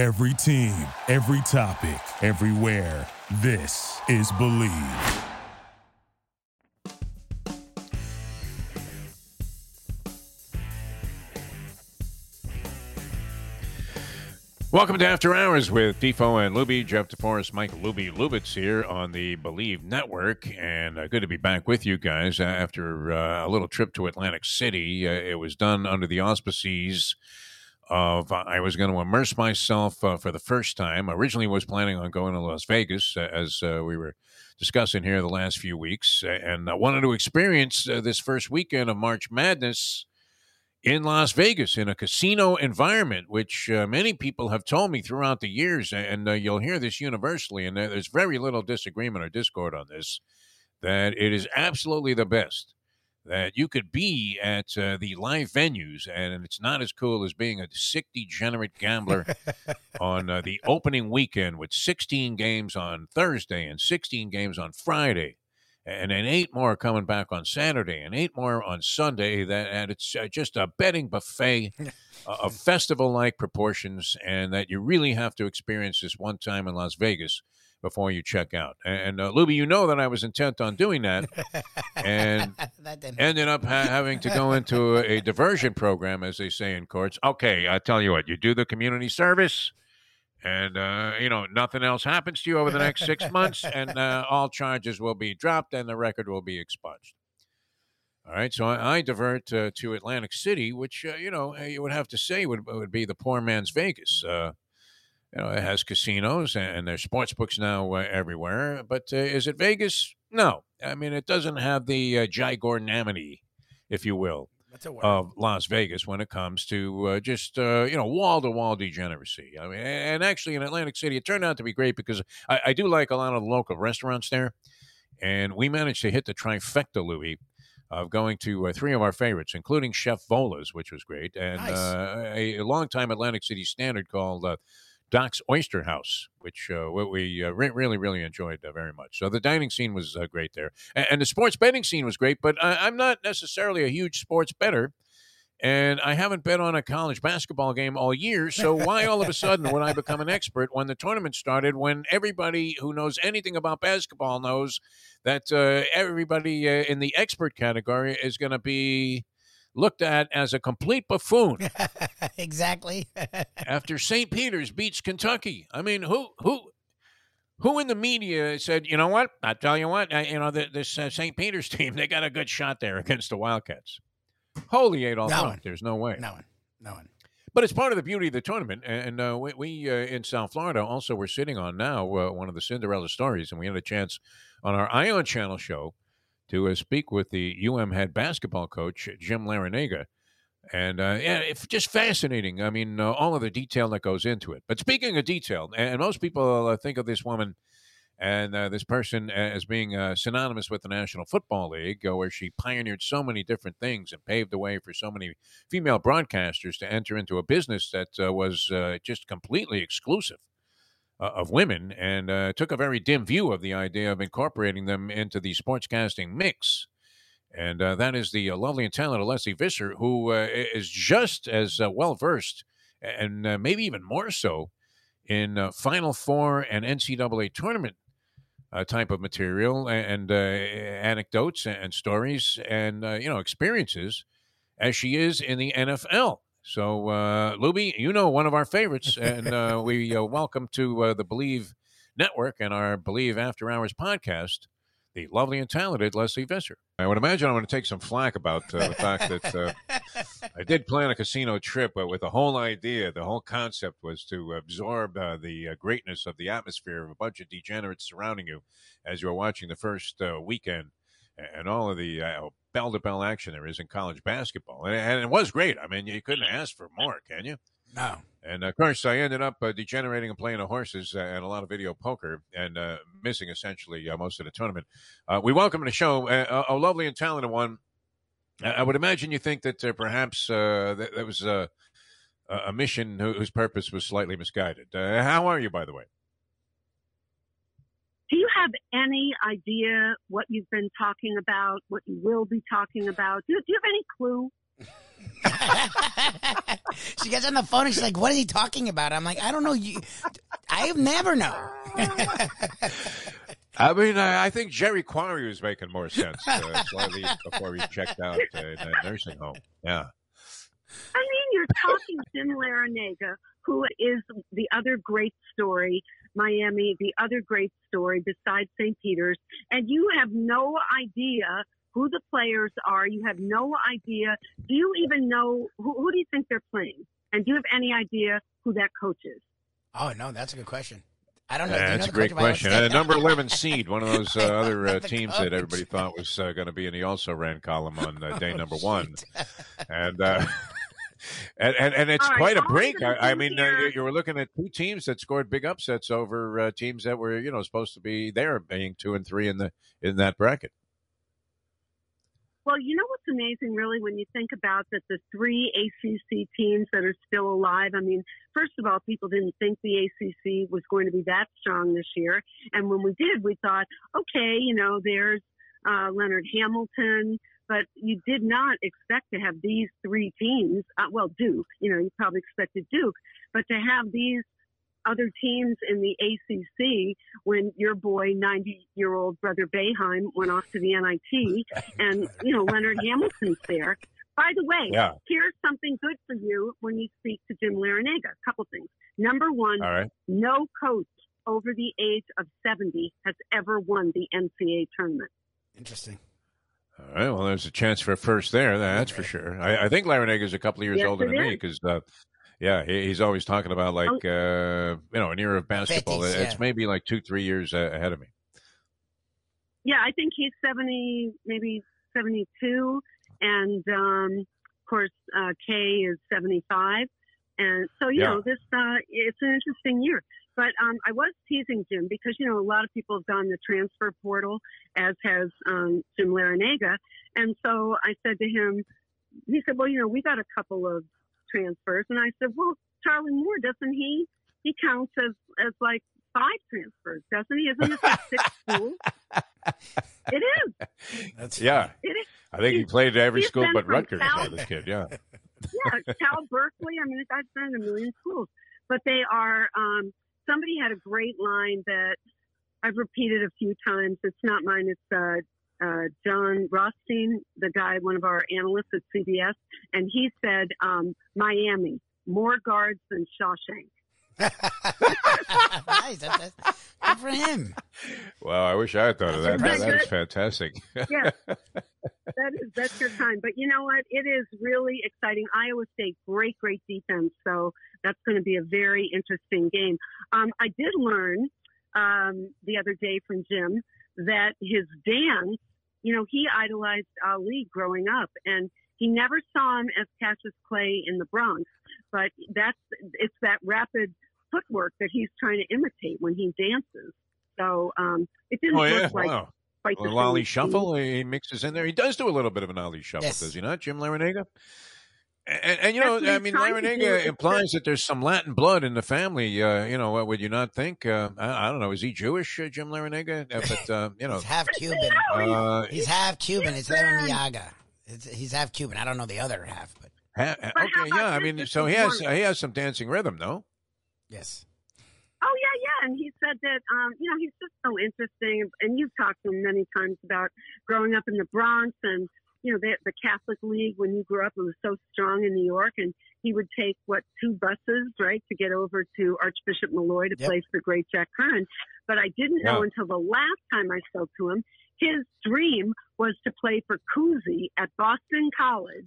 Every team, every topic, everywhere. This is Bleav. Welcome to After Hours with Defo and Luby. Jeff DeForest, Mike Luby Lubitz here on the Bleav Network. And uh, good to be back with you guys after uh, a little trip to Atlantic City. Uh, it was done under the auspices of uh, I was going to immerse myself uh, for the first time. Originally was planning on going to Las Vegas, uh, as we were discussing here the last few weeks. and I wanted to experience this first weekend of March Madness in Las Vegas in a casino environment, which uh, many people have told me throughout the years, and uh, you'll hear this universally, and there's very little disagreement or discord on this, that it is absolutely the best. That you could be at uh, the live venues, and it's not as cool as being a sick, degenerate gambler on uh, the opening weekend with 16 games on Thursday and 16 games on Friday and then eight more coming back on Saturday, and eight more on Sunday. That and it's uh, just a betting buffet of festival-like proportions, and that you really have to experience this one time in Las Vegas before you check out. And uh, Luby, you know that I was intent on doing that, and that ended up ha- having to go into a diversion program, as they say in courts. Okay, I tell you what, you do the community service and uh, you know nothing else happens to you over the next six months, and uh, all charges will be dropped and the record will be expunged. All right, so I, I divert uh, to Atlantic City, which uh, you know you would have to say would would be the poor man's Vegas. Uh, you know, it has casinos and there's sports books now uh, everywhere, but is it Vegas? No, I mean it doesn't have the uh, gigornamity, if you will, of Las Vegas when it comes to uh, just uh, you know wall to wall degeneracy. I mean, and actually in Atlantic City, it turned out to be great because I, I do like a lot of the local restaurants there, and we managed to hit the trifecta, Louis. Of going to uh, three of our favorites, including Chef Vola's, which was great, and nice. Uh, a, a long-time Atlantic City standard called uh, Doc's Oyster House, which uh, we uh, re- really, really enjoyed uh, very much. So the dining scene was uh, great there, and, and, the sports betting scene was great. But I- am not necessarily a huge sports better, and I haven't bet on a college basketball game all year. So why all of a sudden would I become an expert when the tournament started? When everybody who knows anything about basketball knows that uh, everybody uh, in the expert category is going to be looked at as a complete buffoon. exactly. after St. Peter's beats Kentucky. I mean, who who who in the media said, you know what? I tell you what, you know this uh, St. Peter's team, they got a good shot there against the Wildcats. Holy Adolf! No one. There's no way. No one. No one. But it's part of the beauty of the tournament, and uh, we, we uh, in South Florida also we're sitting on now uh, one of the Cinderella stories, and we had a chance on our Ion Channel show to uh, speak with the UM head basketball coach, Jim Larrañaga. And uh, yeah, it's just fascinating. I mean, uh, all of the detail that goes into it. But speaking of detail, and most people uh, think of this woman and uh, this person as being uh, synonymous with the National Football League, where she pioneered so many different things and paved the way for so many female broadcasters to enter into a business that was just completely exclusive uh, of women and uh, took a very dim view of the idea of incorporating them into the sportscasting mix. And uh, that is the uh, lovely and talented Lesley Visser, who uh, is just as uh, well versed and maybe even more so in Final Four and NCAA tournament type of material and anecdotes and stories and you know experiences as she is in the NFL. So, uh, Luby, you know one of our favorites, and uh, we uh, welcome to uh, the Bleav Network and our Bleav After Hours podcast the lovely and talented Lesley Visser. I would imagine I'm going to take some flack about uh, the fact that uh, I did plan a casino trip, but with the whole idea, the whole concept was to absorb uh, the uh, greatness of the atmosphere of a bunch of degenerates surrounding you as you were watching the first uh, weekend and all of the uh, bell to bell action there is in college basketball. And, and, it was great. I mean, you couldn't ask for more, can you? No. And of course, I ended up uh, degenerating and playing the horses uh, and a lot of video poker and uh, missing essentially uh, most of the tournament. Uh, we welcome to the show a, a, lovely and talented one. I would imagine you think that perhaps that, that, was a mission whose purpose was slightly misguided. how are you, by the way? Do you have any idea what you've been talking about, what you will be talking about? Do, do you have any clue? she gets on the phone and she's like, "What is he talking about?" I'm like, "I don't know. You, I have never know." I mean, I, I think Jerry Quarry was making more sense uh, slightly before he checked out uh, in that nursing home. Yeah. I mean, you're talking Jim Larrañaga, who is the other great story, Miami, the other great story besides St. Peter's, and you have no idea who the players are. You have no idea. Do you even know who, who do you think they're playing? And do you have any idea who that coach is? Oh no, that's a good question. I don't know. Yeah, Do that's know a great coach of Iowa question. State? Uh, number 11 seed, one of those uh, other uh, teams coach. that everybody thought was uh, going to be in the also ran column on uh, day Oh, number one. And, uh, and, and, and it's All right, quite a break. I, I mean, uh, you, you were looking at two teams that scored big upsets over uh, teams that were, you know, supposed to be there being two and three in the in that bracket. Well, you know what's amazing, really, when you think about that the three ACC teams that are still alive. I mean, first of all, people didn't think the ACC was going to be that strong this year, and when we did, we thought, okay, you know, there's uh, Leonard Hamilton, but you did not expect to have these three teams. Uh, well, Duke, you know, you probably expected Duke, but to have these other teams in the ACC when your boy, 90 year old brother Boeheim, went off to the NIT and, you know, Leonard Hamilton's there. By the way, Yeah. here's something good for you when you speak to Jim Larrañaga. A couple things. Number one, All right. no coach over the age of 70 has ever won the NCAA tournament. Interesting. All right. Well, there's a chance for a first there. That's for sure. I, I think Larrañaga a couple of years Yes, older it than me because, uh, yeah, he, he's always talking about like, uh, you know, an era of basketball. 50s, it's maybe like two, three years uh, ahead of me. Yeah, I think he's 70, maybe 72. And, um, of course, uh, Kay is 75. And so, you Yeah. know, this, uh, it's an interesting year. But um, I was teasing Jim because, you know, a lot of people have gone the transfer portal, as has um, Jim Larrañaga. And so I said to him, he said, well, you know, we got a couple of transfers. And I said, well, Charlie Moore, doesn't he? He counts as, as like five transfers, doesn't he? Isn't it like six schools? It is. That's Yeah. It is. I think he He's- played at every school but Rutgers. Cal- This kid, yeah. yeah, Cal Berkeley. I mean, the guy's been in a million schools, but they are. Um, somebody had a great line that I've repeated a few times. It's not mine. It's uh, uh, Jon Rothstein, the guy, one of our analysts at CBS, and he said, um, "Miami, more guards than Shawshank." Nice. That's, that's good for him. Well, I wish I had thought of that. That's That, that is fantastic. Yeah, that is that's your time. But you know what? It is really exciting. Iowa State, great, great defense. So that's going to be a very interesting game. Um, I did learn um, the other day from Jim that his dance, you know, he idolized Ali growing up, and he never saw him as Cassius Clay in the Bronx. But that's it's that rapid footwork that he's trying to imitate when he dances. So um, it didn't oh, yeah. look like wow. quite A the little Ali same shuffle. He mixes in there. He does do a little bit of an lolly shuffle, Yes. does he not, Jim Larrañaga? And, and you know, That's what I mean, trying to. Larrañaga It's implies that there's some Latin blood in the family. Uh, you know, what would you not think? Uh, I, I don't know. Is he Jewish, uh, Jim Larrañaga? Uh, but uh, you know, He's half Cuban. uh, He's half Cuban. It's Aaron Listen. Yaga. It's, he's half Cuban. I don't know the other half, but ha- But okay, yeah. I mean, so he has one- he has some dancing rhythm, no? Yes. Oh yeah, yeah. And he said that um, you know he's just so interesting. And you've talked to him many times about growing up in the Bronx and you know the, the Catholic League when you grew up it was so strong in New York. And he would take what two buses right to get over to Archbishop Molloy to Yep. play for great Jack Curran. But I didn't know until the last time I spoke to him. His dream was to play for Cousy at Boston College.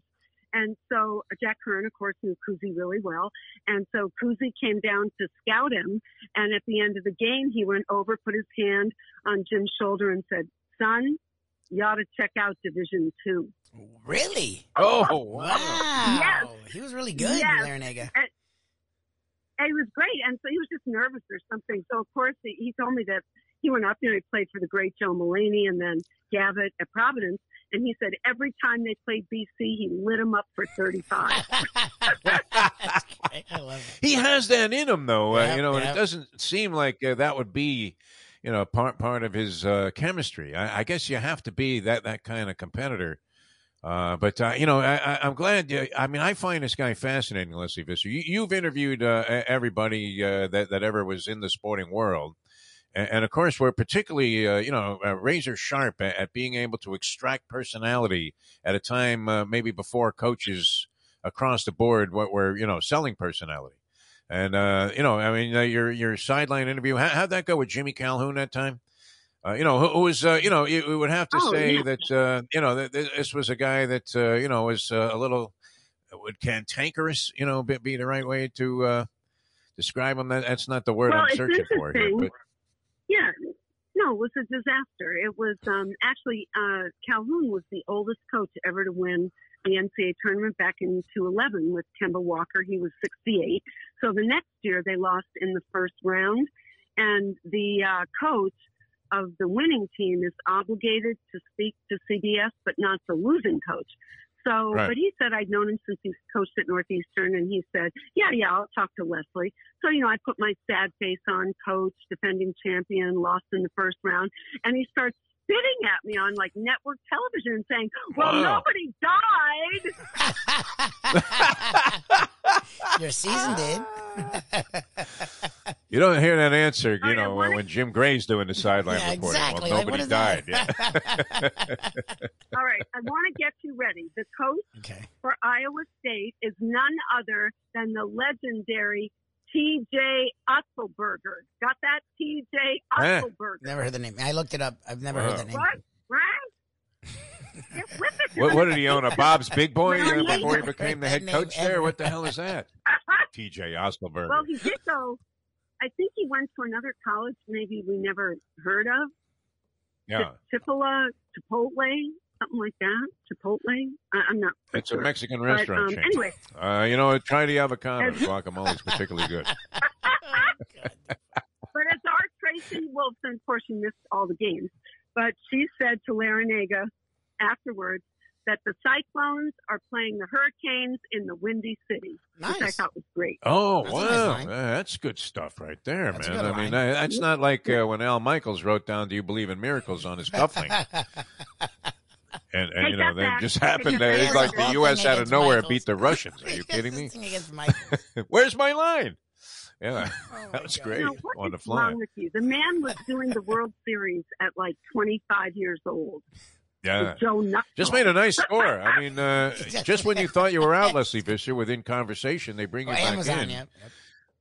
And so uh, Jack Curran, of course, knew Cousy really well. And so Cousy came down to scout him. And at the end of the game, he went over, put his hand on Jim's shoulder and said, son, you ought to check out Division Two. Really? Oh, Wow. Yes. He was really good, Yes. Larrañaga. And he was great. And so he was just nervous or something. So, of course, he, he told me that he went up there, he played for the great Joe Mullaney and then Gavitt at Providence. And he said every time they played BC, he lit him up for 35. I love it. He has that in him, though. uh, you know, and it doesn't seem like uh, that would be, you know, part part of his uh, chemistry. I, I guess you have to be that that kind of competitor Uh, but uh, you know, I, am glad. Uh, I mean, I find this guy fascinating, Lesley Visser. You, have interviewed uh, everybody uh, that that ever was in the sporting world, and, and of course, we're particularly, uh, you know, razor sharp at, at, being able to extract personality at a time maybe before coaches across the board what were you know selling personality. And you know, I mean, your your sideline interview, how, how'd that go with Jimmy Calhoun that time? Uh, you know, who, who was, uh, you know, you, would have to oh, say yeah. that, uh, you know, that this was a guy that, uh, you know, was uh, a little, would cantankerous, you know, be, be the right way to uh, describe him. That, that's not the word well, I'm searching for here. But... No, it was a disaster. It was um, actually Calhoun was the oldest coach ever to win the NCAA tournament back in 2011 with Kemba Walker. He was 68. So the next year they lost in the first round, and the coach of the winning team is obligated to speak to CBS, but not the losing coach. So, right. but he said I'd known him since he coached at Northeastern, and he said, "Yeah, yeah, I'll talk to Lesley." So, you know, I put my sad face on, coach, defending champion, lost in the first round, and he starts spitting at me on like network television, and saying, "Well, wow. nobody died." Your season did. you don't hear that answer, you oh, know, when, when Jim Gray's doing the sideline yeah, reporting. Exactly. Well, nobody died. Yeah. All right, I want to get you ready. The coach okay. for Iowa State is none other than the legendary T.J. Otzelberger. Got that? T.J. Otzelberger. Never heard the name. I looked it up. I've never wow. heard the name. What? Right? what, what, did he own? A Bob's Big Boy uh, before he became the head coach there? What the hell is that? T.J. Otzelberger. Well, he did go. I think he went to another college, maybe we never heard of. Yeah. Chipola, Chipotle, something like that. Chipotle. I, am not. It's sure. a Mexican restaurant but, um, chain. Anyway, uh, you know, try the avocado. Guacamole is particularly good. but as our Tracy Wolfson, of course, she missed all the games, but she said to Larrañaga afterwards that the Cyclones are playing the Hurricanes in the Windy City, nice. which I thought was great. Oh, that's wow. Nice that's good stuff right there, that's man. I mean, that's not like uh, when Al Michaels wrote down, Do you believe in miracles on his cufflink? and, and you know, that just happened. That it's like the U.S. out of nowhere Michaels. beat the Russians. Are you kidding me? Where's my line? Yeah, oh that was God. great now, on the fly. Wrong with you? The man was doing the World Series at like 25 years old. Yeah. Just made a nice score. I mean, uh, just when you thought you were out, Lesley Visser, within conversation, they bring you oh, back Amazon, in. Yep.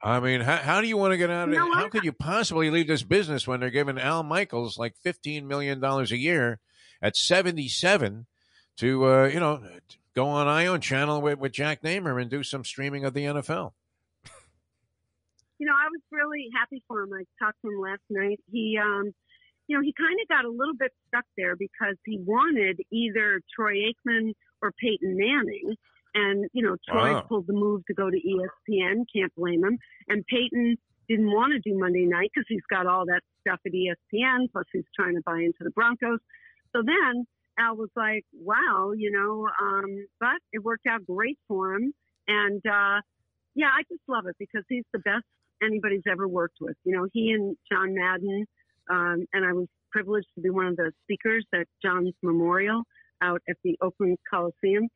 I mean, how, how do you want to get out of it? How could you possibly leave this business when they're giving Al Michaels like $15 million a year at 77 to, uh, you know, go on Ion channel with, with Jack Namer and do some streaming of the NFL? You know, I was really happy for him. I talked to him last night. He, um, you know, he kind of got a little bit stuck there because he wanted either Troy Aikman or Peyton Manning. And, you know, Troy wow. pulled the move to go to ESPN. Can't blame him. And Peyton didn't want to do Monday night because he's got all that stuff at ESPN. Plus, he's trying to buy into the Broncos. So then Al was like, wow, you know, um, but it worked out great for him. And, uh, yeah, I just love it because he's the best anybody's ever worked with. You know, he and John Madden, um, and I was privileged to be one of the speakers at John's memorial out at the Oakland Coliseum.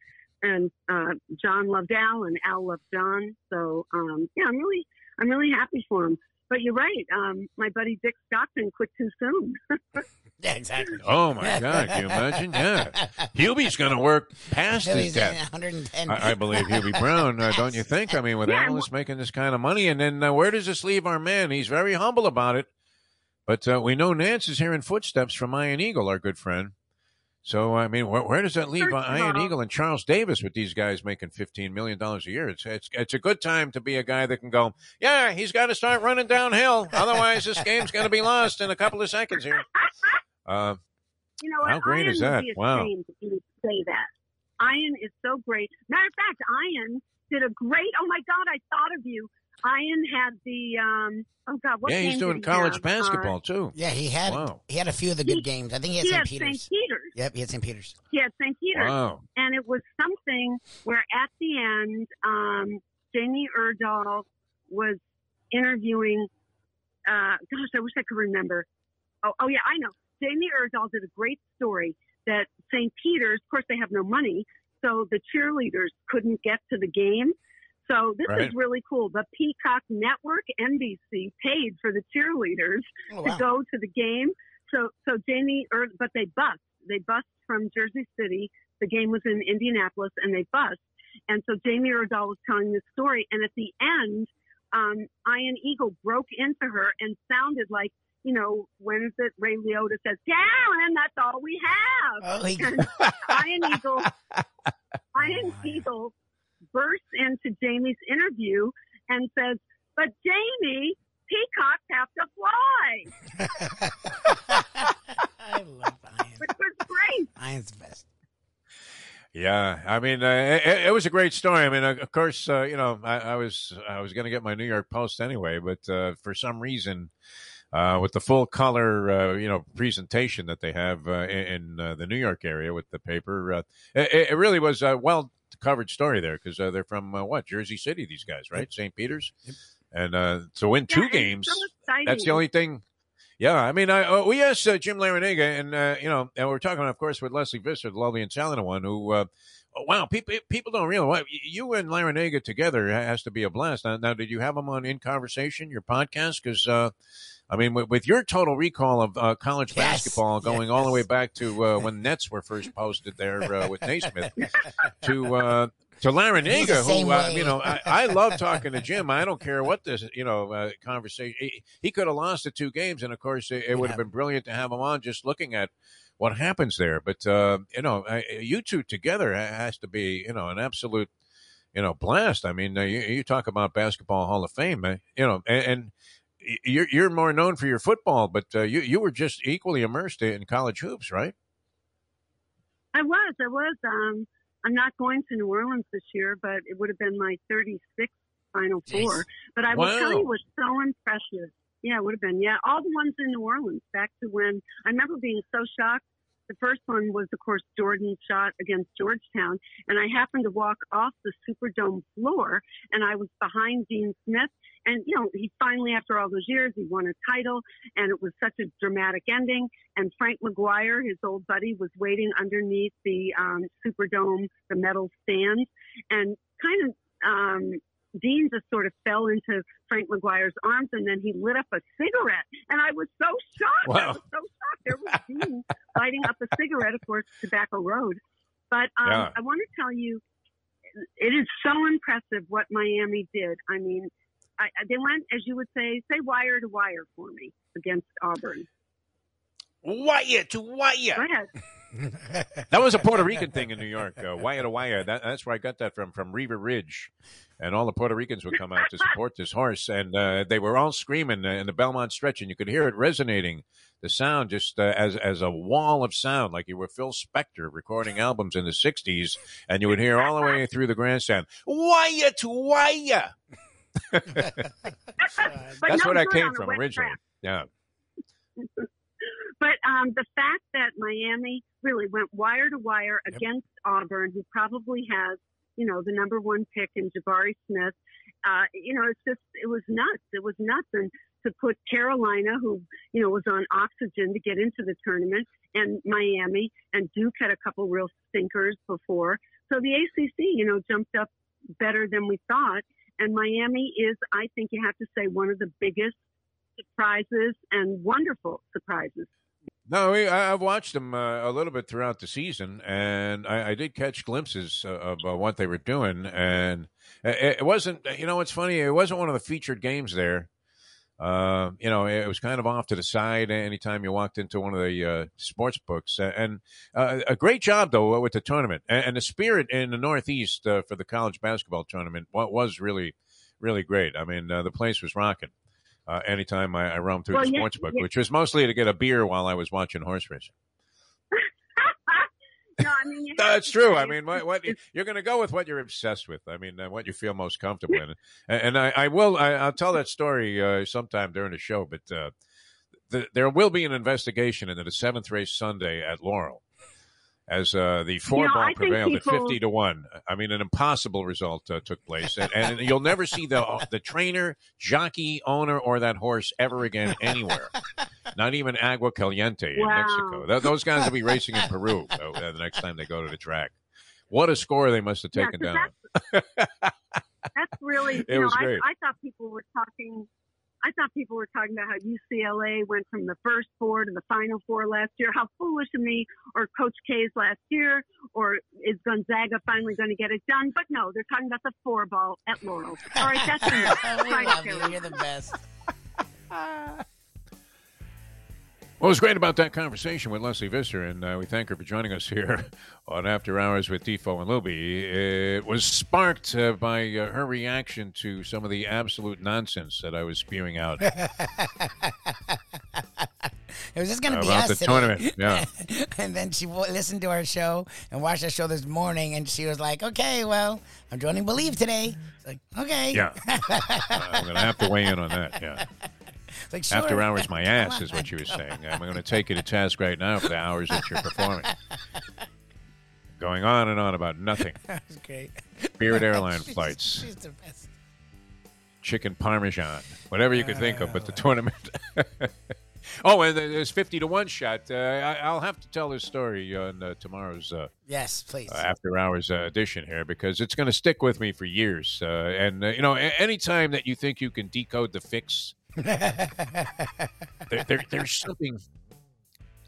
And uh, John loved Al, and Al loved John. So um, yeah, I'm really, I'm really happy for him. But you're right. Um, my buddy Dick Stockton quit too soon. yeah, exactly. Oh my God! Can you imagine? Yeah, Hubie's going to work past his death. 110. I, I, believe Hubie Brown. Uh, don't you think? I mean, with yeah, Alice making this kind of money, and then uh, where does this leave our man? He's very humble about it. But uh, we know Nance is hearing footsteps from Iron Eagle, our good friend. So I mean, where, where does that leave Ian Eagle and Charles Davis with these guys making fifteen million dollars a year? It's it's it's a good time to be a guy that can go. Yeah, he's got to start running downhill, otherwise this game's going to be lost in a couple of seconds here. Uh, you know, how great Ian is that? wow. say that. Ian is so great. Matter of fact, Ian did a great. Oh my God, I thought of you Ian had the um, oh god, what yeah, he's doing he college have? basketball uh, too. Yeah, he had wow. he had a few of the good he, games. I think he had he St. had Peter's. St. Peter's. Yep, he had St. Peter's. He had St. Peter's. Wow. And it was something where at the end, um, Jamie Erdahl was interviewing. Uh, gosh, I wish I could remember. Oh, oh yeah, I know. Jamie Erdahl did a great story that St. Peter's, of course, they have no money, so the cheerleaders couldn't get to the game. So this Right. is really cool. The Peacock Network, NBC, paid for the cheerleaders Oh, to go to the game. So so Jamie, or but they bust. They bust from Jersey City. The game was in Indianapolis, and they bust. And so Jamie Erdahl was telling this story, and at the end, um, Ian Eagle broke into her and sounded like, you know, when is it Ray Liotta says, "Darren, that's all we have." Oh, he, And Ian Eagle, Ian wow. Eagle bursts into Jamie's interview and says, "But Jamie, peacocks have to fly," I love Ian. which was great. Ian's the best. Yeah, I mean, uh, it, it was a great story. I mean, uh, of course, uh, you know, I, I was I was going to get my New York Post anyway, but uh, for some reason, uh, with the full color, uh, you know, presentation that they have uh, in, in uh, the New York area with the paper, uh, it, it really was a well covered story there because uh, they're from uh, what Jersey City, these guys, right? St. Peter's, and uh, to win two Yeah, and games, so that's the only thing. Yeah, I mean, I uh, we asked uh, Jim Larrañaga, and uh, you know, and we're talking, of course, with Lesley Visser, the lovely and talented one, who. Uh, oh, Wow, people people don't realize you and Larrañaga together has to be a blast. Now, now did you have them on in conversation, your podcast? Because uh, I mean, with, with your total recall of uh, college Yes, basketball going all the way back to uh, when Nets were first posted there uh, with Naismith to uh, to Larrañaga, who uh, you know, I, I love talking to Jim. I don't care what this you know uh, conversation. He, he could have lost the two games, and of course, it, it would have Yeah. been brilliant to have him on just looking at what happens there. But uh, you know, I, you two together has to be you know an absolute you know blast. I mean, uh, you, you talk about basketball Hall of Fame, uh, you know, and. and you're you're more known for your football, but uh, you you were just equally immersed in college hoops, right? I was. I was. Um, I'm not going to New Orleans this year, but it would have been my 36th Final Jeez. Four. But I will tell Wow. you what's so impressive. Yeah, it would have been. Yeah, all the ones in New Orleans. Back to when I remember being so shocked. The first one was, of course, Jordan's shot against Georgetown, and I happened to walk off the Superdome floor, and I was behind Dean Smith. And you know, he finally, after all those years, he won a title, and it was such a dramatic ending and Frank McGuire, his old buddy, was waiting underneath the um, Superdome, the metal stands, and kind of um, Dean just sort of fell into Frank McGuire's arms, and then he lit up a cigarette, and I was so shocked. I was so shocked. There was Dean lighting up a cigarette, of course, Tobacco Road. But um, Yeah. I want to tell you, it is so impressive what Miami did. I mean, I, I- they went, as you would say, say wire to wire for me against Auburn. Wire to wire. Go ahead. That was a Puerto Rican thing in New York. Uh, wire to wire. That, that's where I got that from, from Riva Ridge. And all the Puerto Ricans would come out to support this horse. And uh, they were all screaming uh, in the Belmont stretch, and you could hear it resonating. The sound just uh, as as a wall of sound, like you were Phil Spector recording albums in the '60s, and you would hear all the way through the grandstand, "Wire to wire." That's where that came from originally. Yeah. But um, the fact that Miami really went wire to wire against Auburn, who probably has, you know, the number one pick in Jabari Smith, uh, you know, it's just, it was nuts. It was nuts. And to put Carolina, who, you know, was on oxygen to get into the tournament, and Miami, and Duke had a couple real stinkers before. So the ACC, you know, jumped up better than we thought. And Miami is, I think you have to say, one of the biggest surprises and wonderful surprises. No, I, I've watched them uh, a little bit throughout the season, and I, I did catch glimpses uh, of uh, what they were doing. And it, it wasn't, you know, it's funny. It wasn't one of the featured games there. Uh, you know, it was kind of off to the side anytime you walked into one of the uh, sports books. And uh, a great job though with the tournament and, and the spirit in the Northeast uh, for the college basketball tournament. Was really, really great. I mean, the place was rocking. Uh, anytime I, I roamed through Well, the yeah, sports book, yeah. which was mostly to get a beer while I was watching horse racing. no, I mean, you No, have it's to true. I mean, what, what you're going to go with what you're obsessed with. I mean, uh, what you feel most comfortable in. And, and I, I will. I, I'll tell that story uh, sometime during the show. But uh, the, there will be an investigation into the seventh race Sunday at Laurel, as uh, the four You know, ball prevailed at fifty to one. I mean, an impossible result uh, took place, and, and you'll never see the the trainer, jockey, owner, or that horse ever again anywhere. Not even Agua Caliente in Wow. Mexico. Th- those guys will be racing in Peru uh, the next time they go to the track. What a score they must have Yeah, down. That's really, It you know, was I, great. I thought people were talking. I thought people were talking about how UCLA went from the first four to the final four last year. How foolish of me, or Coach K's last year, or is Gonzaga finally going to get it done? But no, they're talking about the four ball at Laurel. All right, that's enough. we love you. You're the best. What was great about that conversation with Lesley Visser, and uh, we thank her for joining us here on After Hours with Defo and Luby. It was sparked uh, by uh, her reaction to some of the absolute nonsense that I was spewing out It was just gonna be about us the today. tournament. Yeah. and then she w- listened to our show and watched our show this morning, and she was like, "Okay, well, I'm joining Bleav today." It's like, "Okay, Yeah. I'm going to have to weigh in on that. Yeah. Like, sure. After hours, my ass is what she was saying. I'm going to take you to task right now for the hours that you're performing. Going on and on about nothing. That's great. Spirit Airline She's- flights, She's the best. chicken parmesan, whatever you could think of, but the tournament. oh, and there's 50 to 1 shot. Uh, I, I'll have to tell this story on uh, tomorrow's uh, Yes, please. uh, after hours uh, edition here because it's going to stick with me for years. Uh, and, uh, you know, a- anytime that you think you can decode the fix, there, there, there's something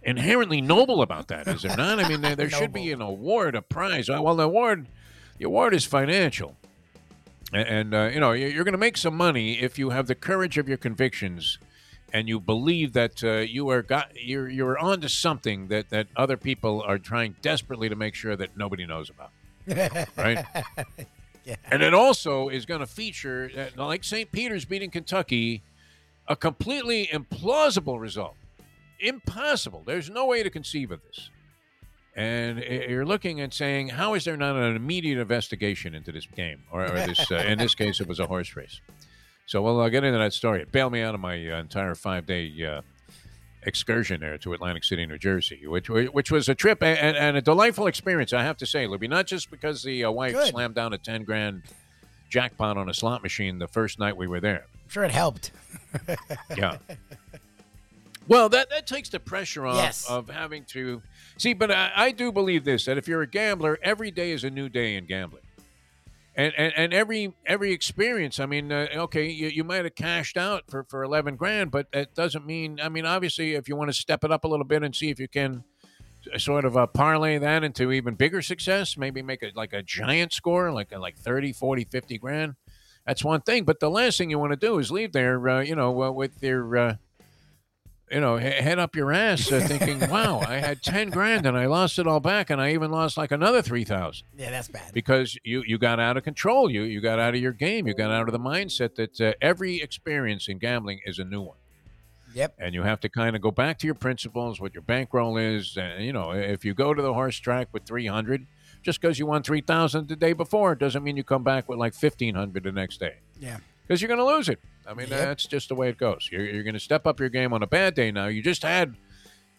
inherently noble about that, is there not? I mean, there, there should be an award, a prize. Uh, Well, the award, the award is financial, and uh, you know you- you're going to make some money if you have the courage of your convictions, and you believe that uh, you are got you're you're onto something that that other people are trying desperately to make sure that nobody knows about, right? Yeah. And it also is going to feature, uh, like St. Peter's beating Kentucky, a completely implausible result. Impossible. There's no way to conceive of this. And you're looking and saying, how is there not an immediate investigation into this game? Or, or this, uh, in this case, it was a horse race. So, well, I'll get into that story. It bailed me out of my uh, entire five day uh, excursion there to Atlantic City, New Jersey, which which was a trip and, and a delightful experience, I have to say, Libby. Not just because the uh, wife Good. slammed down a 10 grand jackpot on a slot machine the first night we were there. I'm sure it helped. Yeah. Well, that, that takes the pressure off Yes. of having to see. But I, I do believe this that if you're a gambler, every day is a new day in gambling, and and, and every every experience. I mean, uh, okay, you, you might have cashed out for for eleven grand, but that doesn't mean. I mean, obviously, if you want to step it up a little bit and see if you can sort of uh, parlay that into even bigger success, maybe make it like a giant score, like like 30, 40, 50 grand. That's one thing. But the last thing you want to do is leave there, uh, you know, uh, with your, uh, you know, he- head up your ass, uh, thinking, "Wow, I had ten grand and I lost it all back, and I even lost like another three thousand Yeah, that's bad. because you you got out of control. You you got out of your game. You got out of the mindset that uh, every experience in gambling is a new one Yep. and you have to kind of go back to your principles, what your bankroll is. And you know, if you go to the horse track with three hundred, just because you won three thousand the day before, doesn't mean you come back with like fifteen hundred the next day. Yeah. because you're going to lose it. I mean, Yep. that's just the way it goes. You're, you're going to step up your game on a bad day. Now you just had.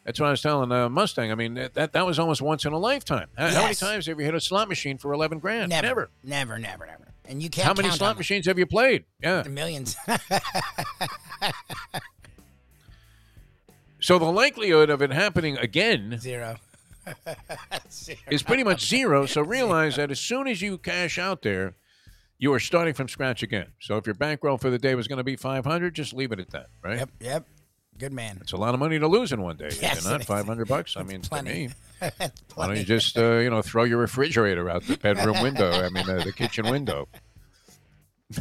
That's what I was telling uh, Mustang. I mean, that, that that was almost once in a lifetime. How, how many times have you hit a slot machine for eleven grand? Never. Never. Never. Never. And you can't. How many slot machines have you played? Yeah. Millions. So the likelihood of it happening again Zero. Is pretty much zero. So realize that as soon as you cash out there, you are starting from scratch again. So if your bankroll for the day was going to be 500, just leave it at that, right? Yep. Yep. Good man. It's a lot of money to lose in one day. Yes, not it is. 500 bucks? I mean, to me, why don't you just, uh, you know, throw your refrigerator out the bedroom window? I mean, uh, the kitchen window.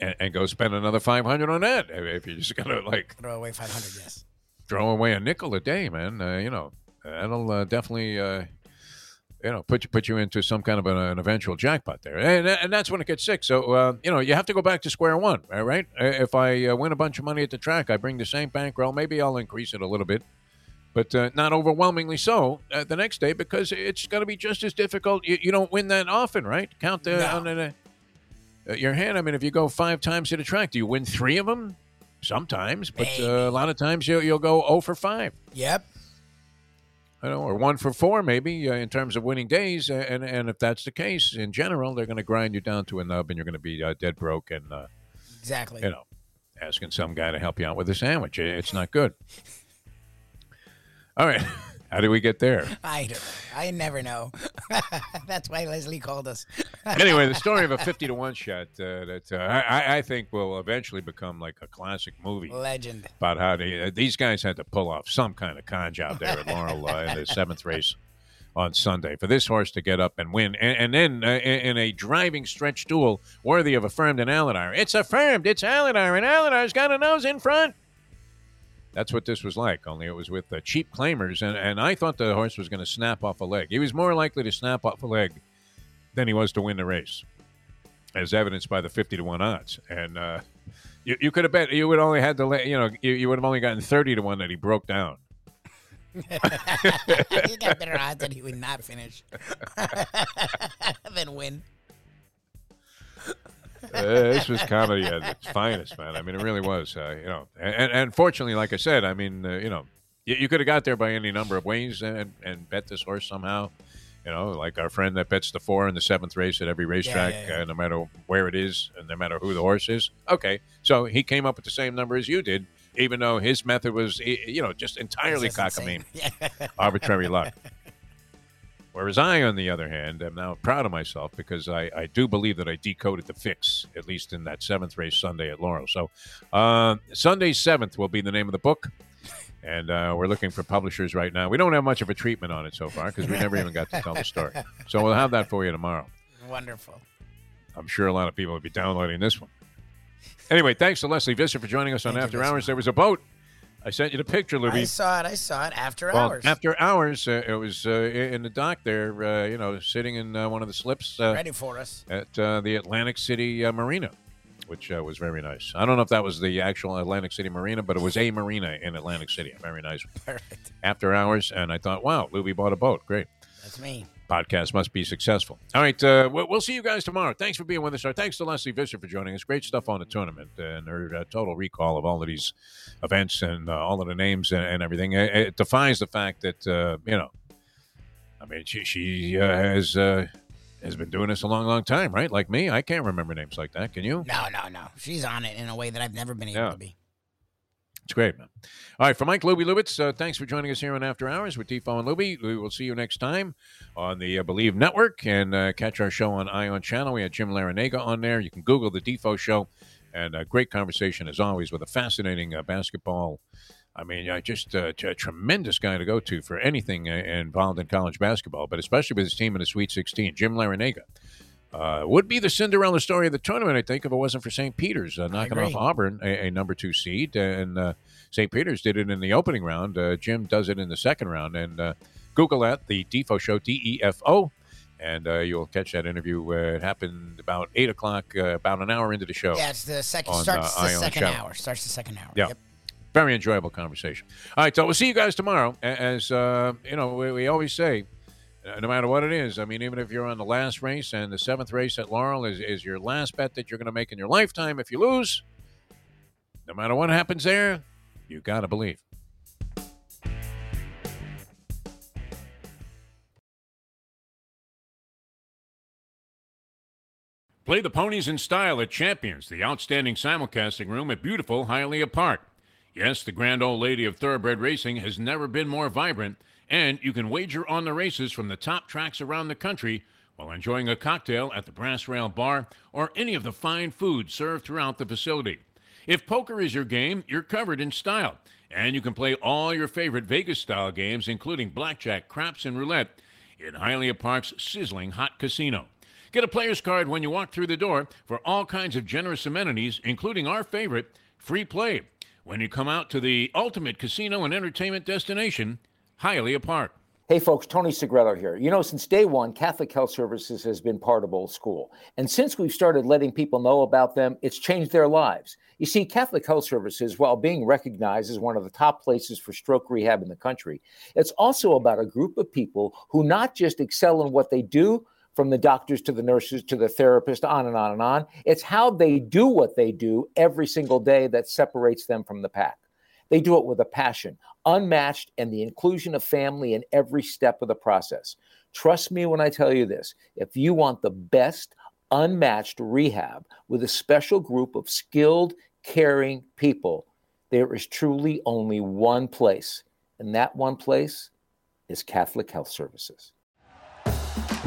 and, and go spend another 500 on that if you're just going to, like, Throw away 500. Yes. throw away a nickel a day, man. Uh, you know, that'll uh, definitely, uh, you know, put you put you into some kind of an, an eventual jackpot there, and and that's when it gets sick. So uh, you know, you have to go back to square one, all right? If I uh, win a bunch of money at the track, I bring the same bankroll. Maybe I'll increase it a little bit. But uh, not overwhelmingly so uh, the next day because it's going to be just as difficult. You, you don't win that often, right? Count the, No. on the, uh, your hand. I mean, if you go five times to the track, do you win three of them? Sometimes, but uh, a lot of times you'll, you'll go 0 for 5. Yep. I know, or 1 for 4 maybe uh, in terms of winning days. And, and if that's the case, in general, they're going to grind you down to a nub and you're going to be uh, dead broke and, uh, Exactly. you know, asking some guy to help you out with a sandwich. It's not good. All right. How did we get there? I don't. I never know. That's why Lesley called us. anyway, the story of a fifty to one shot uh, that uh, I, I, think will eventually become like a classic movie. Legend about how they, uh, these guys had to pull off some kind of con job there at Laurel uh, in the seventh race on Sunday for this horse to get up and win, and, and then uh, in, a driving stretch duel worthy of affirmed and Alydar. It's affirmed. It's Alydar, and Alydar's got a nose in front. That's what this was like, only it was with the cheap claimers. And, and I thought the horse was going to snap off a leg. He was more likely to snap off a leg than he was to win the race, as evidenced by the 50 to 1 odds. And uh, you, you could have bet, you would only had to, you know, you, you would have only gotten 30 to 1 that he broke down. you got better odds that he would not finish than win uh, this was comedy at its finest, man. I mean, it really was. Uh, you know, and, and fortunately, like I said, I mean, uh, you know, you, you could have got there by any number of ways and, and bet this horse somehow. You know, like our friend that bets the four in the seventh race at every racetrack, yeah, yeah, yeah. Uh, no matter where it is and no matter who the horse is. Okay, so he came up with the same number as you did, even though his method was, you know, just entirely cockamamie, arbitrary luck. Whereas I, on the other hand, am now proud of myself because I, I do believe that I decoded the fix, at least in that seventh race Sunday at Laurel. So, uh, Sunday 7th will be the name of the book. And uh, we're looking for publishers right now. We don't have much of a treatment on it so far because we never even got to tell the story. So we'll have that for you tomorrow. Wonderful. I'm sure a lot of people will be downloading this one. Anyway, thanks to Lesley Visser for joining us on Thank After Hours. There was a boat I sent you the picture, Luby. I saw it. I saw it after well, hours. After hours, uh, it was uh, in the dock there, uh, you know, sitting in uh, one of the slips. Uh, Ready for us. At uh, the Atlantic City Marina, which was very nice. I don't know if that was the actual Atlantic City Marina, but it was a marina in Atlantic City. Very nice. Perfect. After hours, and I thought, wow, Luby bought a boat. Great. That's me podcast must be successful. All right, uh, we'll see you guys tomorrow. Thanks for being with us. Our thanks to Lesley Visser for joining us. Great stuff on the tournament and her uh, total recall of all of these events and uh, all of the names and, and everything. It, it, defies the fact that uh, you know, I mean, she she uh, has uh, has been doing this a long, long time, right? Like me, I can't remember names like that. Can you? No, no, no. She's on it in a way that I've never been able yeah. to be. It's great, man. All right, for Mike Luby Lubitz, uh, thanks for joining us here on After Hours with Defo and Luby. We will see you next time on the uh, Bleav Network and uh, catch our show on Ion Channel. We had Jim Larrañaga on there. You can Google the Defo Show. And a great conversation, as always, with a fascinating uh, basketball. I mean, just a, a, tremendous guy to go to for anything uh, involved in college basketball, but especially with his team in the Sweet 16, Jim Larrañaga. Uh, would be the Cinderella story of the tournament, I think, if it wasn't for St. Peter's uh, knocking off Auburn, a, a, number two seed, and uh, St. Peter's did it in the opening round. Uh, Jim does it in the second round, and uh, Google that the Defo Show, D E F O, and uh, you'll catch that interview. it happened about eight o'clock, about an hour into the show. Yeah, it's the second on, starts the second hour. Starts the second hour. Yeah. Yep very enjoyable conversation. All right, so we'll see you guys tomorrow. As uh, you know, we, we, always say, Uh, no matter what it is. I mean, even if you're on the last race and the seventh race at Laurel is, is your last bet that you're going to make in your lifetime, if you lose, no matter what happens there, you got to believe. Play the ponies in style at Champions, the outstanding simulcasting room at beautiful Hialeah Park. Yes, the grand old lady of thoroughbred racing has never been more vibrant and you can wager on the races from the top tracks around the country while enjoying a cocktail at the Brass Rail Bar or any of the fine food served throughout the facility. If poker is your game, you're covered in style, and you can play all your favorite Vegas style games, including blackjack, craps, and roulette, in Hialeah Park's sizzling hot casino. Get a player's card when you walk through the door for all kinds of generous amenities, including our favorite, free play. When you come out to the ultimate casino and entertainment destination, Hialeah Park. Hey folks, Tony Segreto here. You know, since day one, Catholic Health Services has been part of Old School. And since we've started letting people know about them, it's changed their lives. You see, Catholic Health Services, while being recognized as one of the top places for stroke rehab in the country, it's also about a group of people who not just excel in what they do, from the doctors to the nurses to the therapist, on and on and on. It's how they do what they do every single day that separates them from the pack. They do it with a passion, unmatched, and the inclusion of family in every step of the process. Trust me when I tell you this if you want the best, unmatched rehab with a special group of skilled, caring people, there is truly only one place, and that one place is Catholic Health Services.